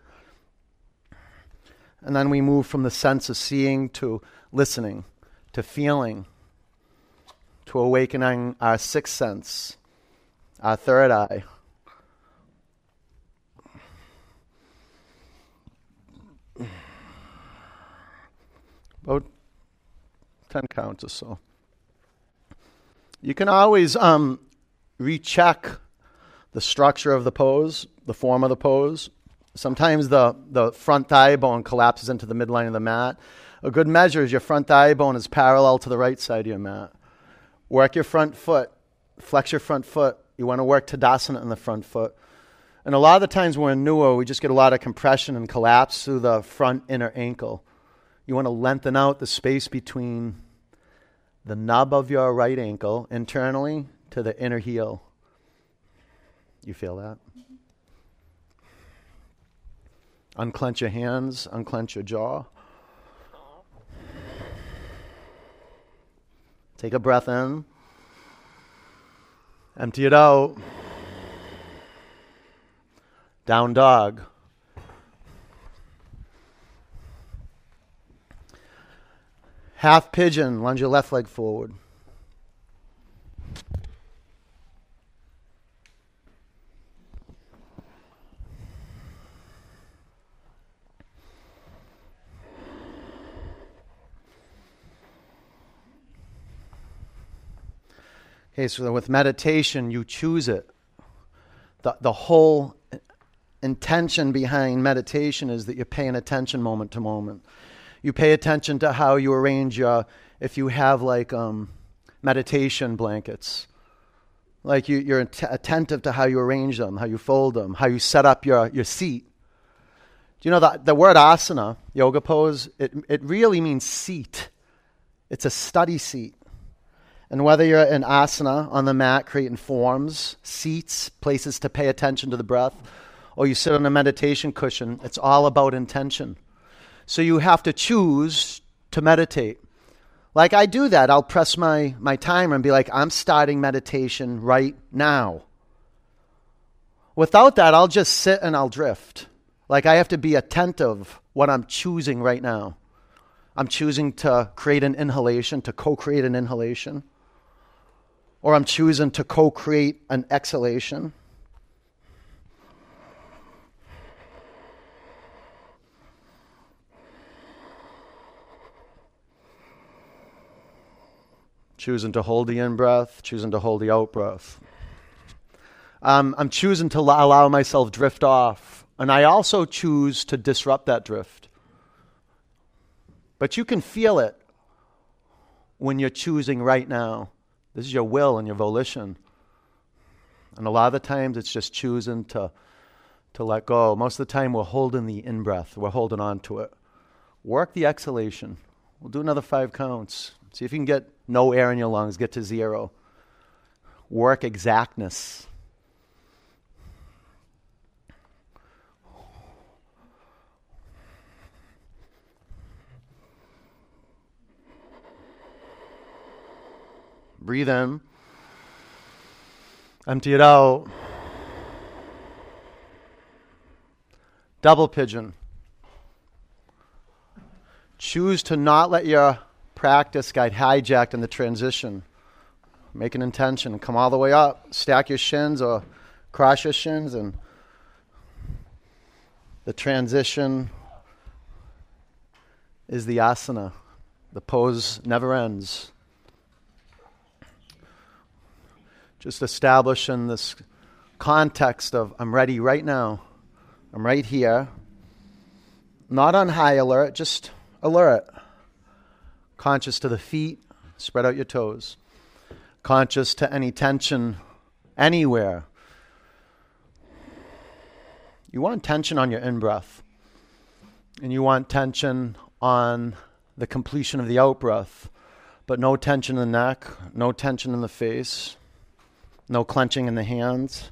And then we move from the sense of seeing to listening, to feeling, to awakening our sixth sense, our third eye. About 10 counts or so. You can always um, recheck the structure of the pose, the form of the pose. Sometimes the, the front thigh bone collapses into the midline of the mat. A good measure is your front thigh bone is parallel to the right side of your mat. Work your front foot. Flex your front foot. You want to work Tadasana in the front foot. And a lot of the times when we're newer, we just get a lot of compression and collapse through the front inner ankle. You want to lengthen out the space between the nub of your right ankle internally to the inner heel. You feel that? Unclench your hands, unclench your jaw. Take a breath in. Empty it out. Down dog. Half pigeon, lunge your left leg forward. Okay, so with meditation, you choose it. The, the whole intention behind meditation is that you're paying attention moment to moment. You pay attention to how you arrange your, if you have like um, meditation blankets, like you, you're attentive to how you arrange them, how you fold them, how you set up your, your seat. Do you know that the word asana, yoga pose, it, it really means seat. It's a study seat. And whether you're in asana on the mat, creating forms, seats, places to pay attention to the breath, or you sit on a meditation cushion, it's all about intention. So you have to choose to meditate. Like I do that, I'll press my, my timer and be like, I'm starting meditation right now. Without that, I'll just sit and I'll drift. Like I have to be attentive what I'm choosing right now. I'm choosing to create an inhalation, to co create an inhalation, or I'm choosing to co create an exhalation. Choosing to hold the in breath, choosing to hold the out breath. Um, I'm choosing to allow myself drift off, and I also choose to disrupt that drift. But you can feel it when you're choosing right now. This is your will and your volition. And a lot of the times it's just choosing to, to let go. Most of the time we're holding the in breath, we're holding on to it. Work the exhalation. We'll do another five counts. See if you can get no air in your lungs, get to zero. Work exactness. Breathe in. Empty it out. Double pigeon. Choose to not let your practice get hijacked in the transition. Make an intention come all the way up. Stack your shins or cross your shins, and the transition is the asana. The pose never ends. Just establishing this context of I'm ready right now. I'm right here. Not on high alert, just alert. Conscious to the feet, spread out your toes. Conscious to any tension anywhere. You want tension on your in breath, and you want tension on the completion of the out breath, but no tension in the neck, no tension in the face, no clenching in the hands.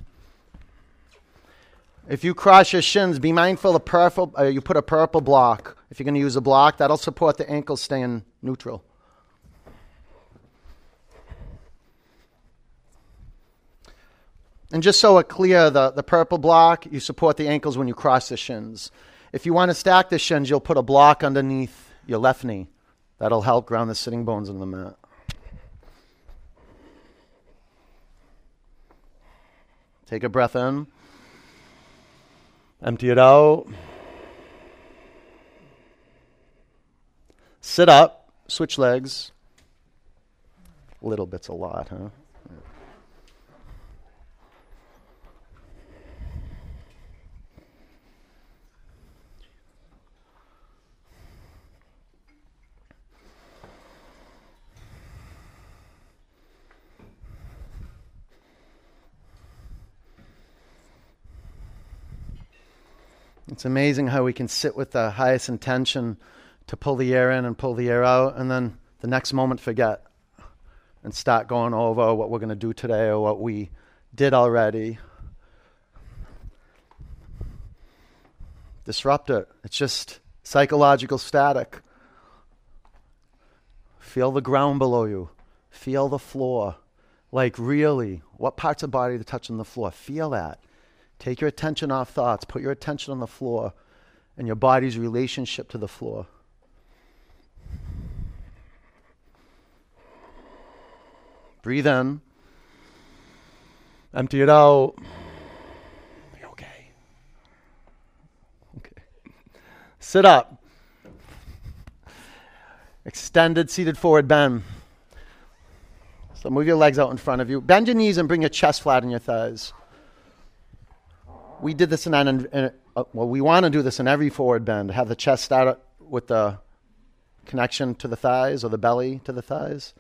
If you cross your shins, be mindful of purple. Uh, you put a purple block. If you're going to use a block, that'll support the ankles staying neutral. And just so it's clear, the, the purple block, you support the ankles when you cross the shins. If you want to stack the shins, you'll put a block underneath your left knee. That'll help ground the sitting bones in the mat. Take a breath in. Empty it out. Sit up. Switch legs. Little bit's a lot, huh? It's amazing how we can sit with the highest intention to pull the air in and pull the air out, and then the next moment forget and start going over what we're going to do today or what we did already. Disrupt it. It's just psychological static. Feel the ground below you. Feel the floor. Like, really, what parts of body are touching the floor? Feel that. Take your attention off thoughts, put your attention on the floor and your body's relationship to the floor. Breathe in. Empty it out. okay? Okay. Sit up. Extended seated forward bend. So move your legs out in front of you. Bend your knees and bring your chest flat in your thighs we did this in, in, in uh, well, we want to do this in every forward bend. Have the chest start with the connection to the thighs or the belly to the thighs.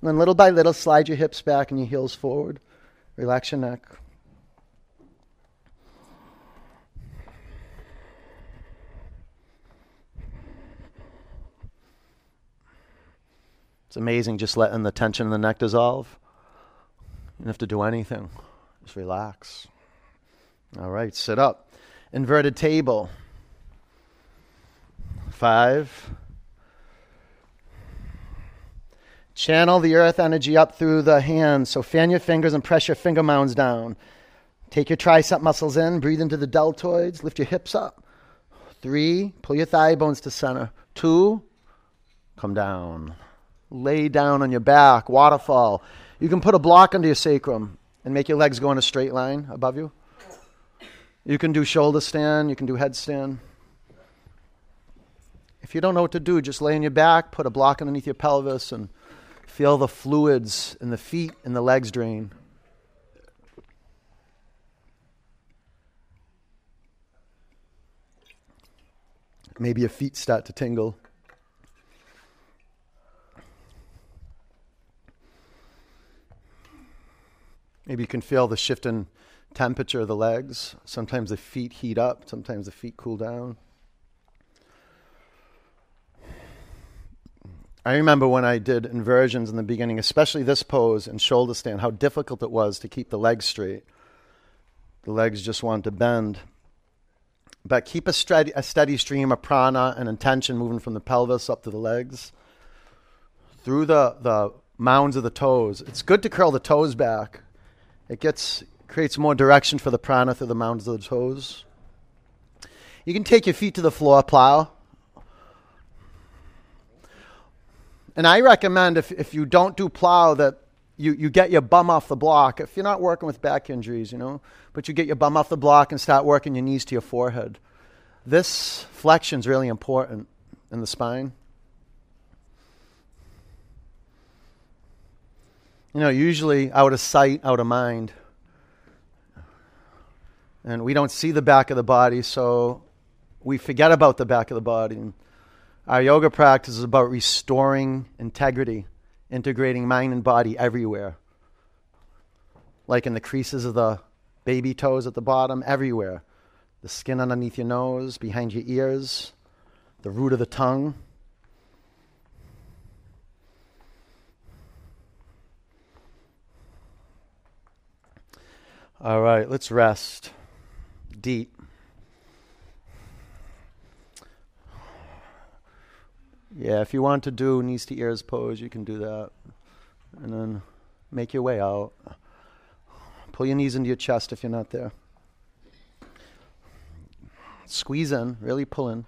And then little by little, slide your hips back and your heels forward. Relax your neck. It's amazing just letting the tension in the neck dissolve. You don't have to do anything. Just relax. All right, sit up. Inverted table. Five. Channel the earth energy up through the hands. So fan your fingers and press your finger mounds down. Take your tricep muscles in. Breathe into the deltoids. Lift your hips up. Three. Pull your thigh bones to center. Two. Come down. Lay down on your back. Waterfall. You can put a block under your sacrum and make your legs go in a straight line above you. You can do shoulder stand. You can do headstand. If you don't know what to do, just lay on your back, put a block underneath your pelvis, and feel the fluids in the feet and the legs drain. Maybe your feet start to tingle. Maybe you can feel the shift in temperature of the legs. Sometimes the feet heat up, sometimes the feet cool down. I remember when I did inversions in the beginning, especially this pose and shoulder stand, how difficult it was to keep the legs straight. The legs just want to bend. But keep a steady, a steady stream of prana and intention moving from the pelvis up to the legs, through the, the mounds of the toes. It's good to curl the toes back. It gets creates more direction for the prana through the mounds of the toes. You can take your feet to the floor, plow. And I recommend if, if you don't do plow that you, you get your bum off the block. If you're not working with back injuries, you know, but you get your bum off the block and start working your knees to your forehead. This flexion is really important in the spine. You know, usually out of sight, out of mind. And we don't see the back of the body, so we forget about the back of the body. And our yoga practice is about restoring integrity, integrating mind and body everywhere. Like in the creases of the baby toes at the bottom, everywhere. The skin underneath your nose, behind your ears, the root of the tongue. All right, let's rest deep. Yeah, if you want to do knees to ears pose, you can do that. And then make your way out. Pull your knees into your chest if you're not there. Squeeze in, really pull in.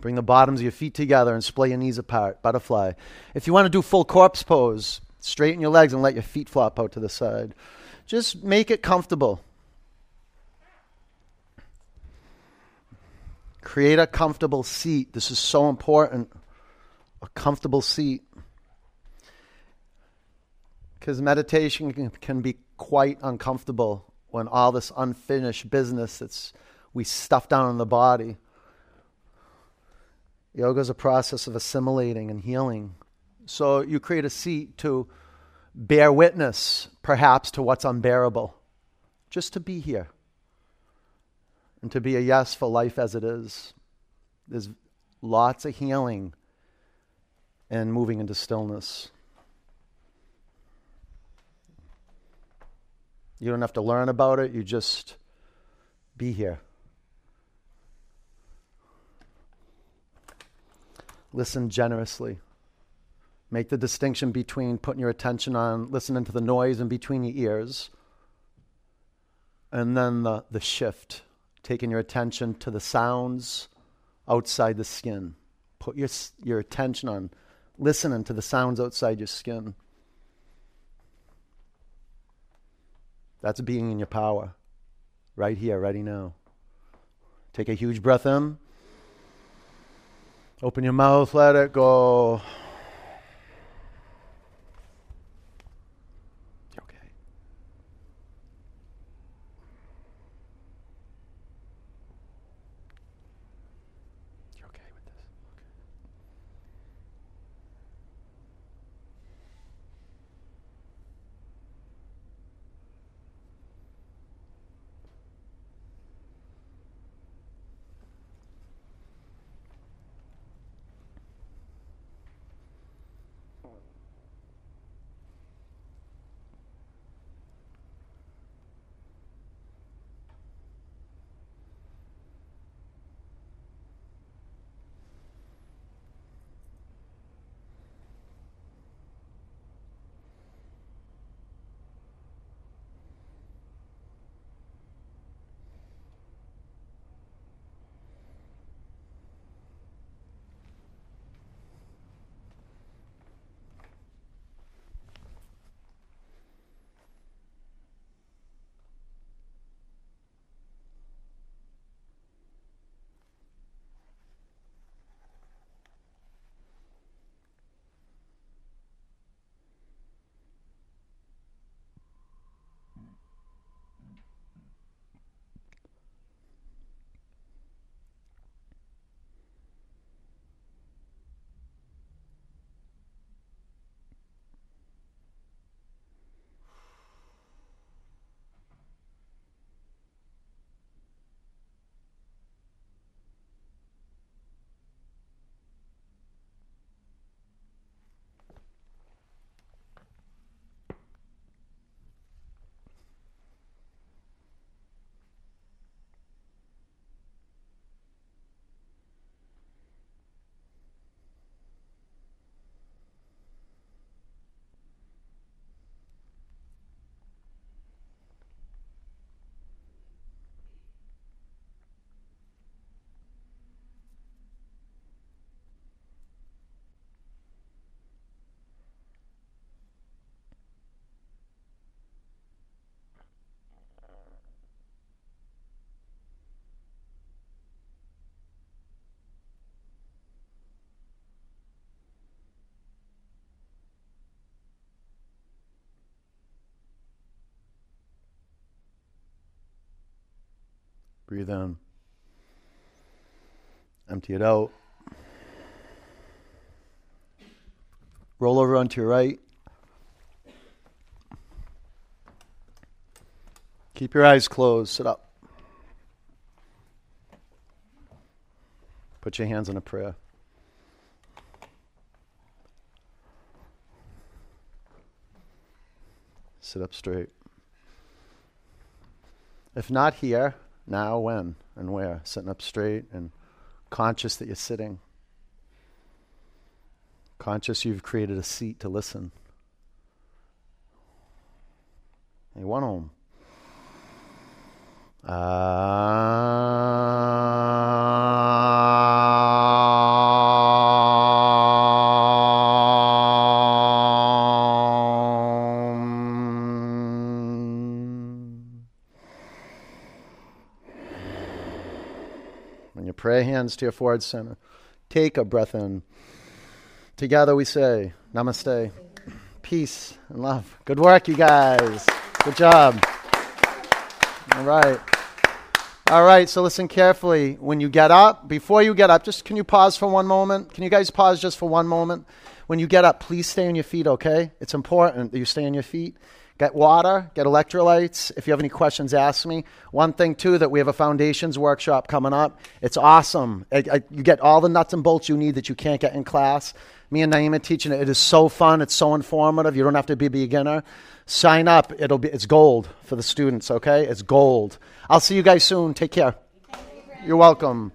Bring the bottoms of your feet together and splay your knees apart. Butterfly. If you want to do full corpse pose, straighten your legs and let your feet flop out to the side. Just make it comfortable. Create a comfortable seat. This is so important. A comfortable seat. Because meditation can, can, be quite uncomfortable when all this unfinished business that's we stuff down in the body. Yoga is a process of assimilating and healing. So you create a seat to bear witness, perhaps, to what's unbearable, just to be here and to be a yes for life as it is. There's lots of healing and moving into stillness. You don't have to learn about it, you just be here. Listen generously. Make the distinction between putting your attention on listening to the noise in between your ears and then the, the shift taking your attention to the sounds outside the skin. Put your, your attention on listening to the sounds outside your skin. That's being in your power. Right here, ready now. Take a huge breath in. Open your mouth, let it go. Breathe in. Empty it out. Roll over onto your right. Keep your eyes closed. Sit up. Put your hands in a prayer. Sit up straight. If not here, now when and where? Sitting up straight and conscious that you're sitting. Conscious you've created a seat to listen. Hey, one home. Ah. When hands to your forehead center. Take a breath in. Together we say, Namaste. Peace and love. Good work, you guys. Good job. All right. All right, so listen carefully. When you get up, before you get up, just can you pause for one moment? Can you guys pause just for one moment? When you get up, please stay on your feet, okay? It's important that you stay on your feet. Get water, get electrolytes. If you have any questions, ask me. One thing, too, that we have a foundations workshop coming up. It's awesome. I, I, you get all the nuts and bolts you need that you can't get in class. Me and Naima teaching it. It is so fun. It's so informative. You don't have to be a beginner. Sign up. It'll be. It's gold for the students. Okay, it's gold. I'll see you guys soon. Take care. You're welcome.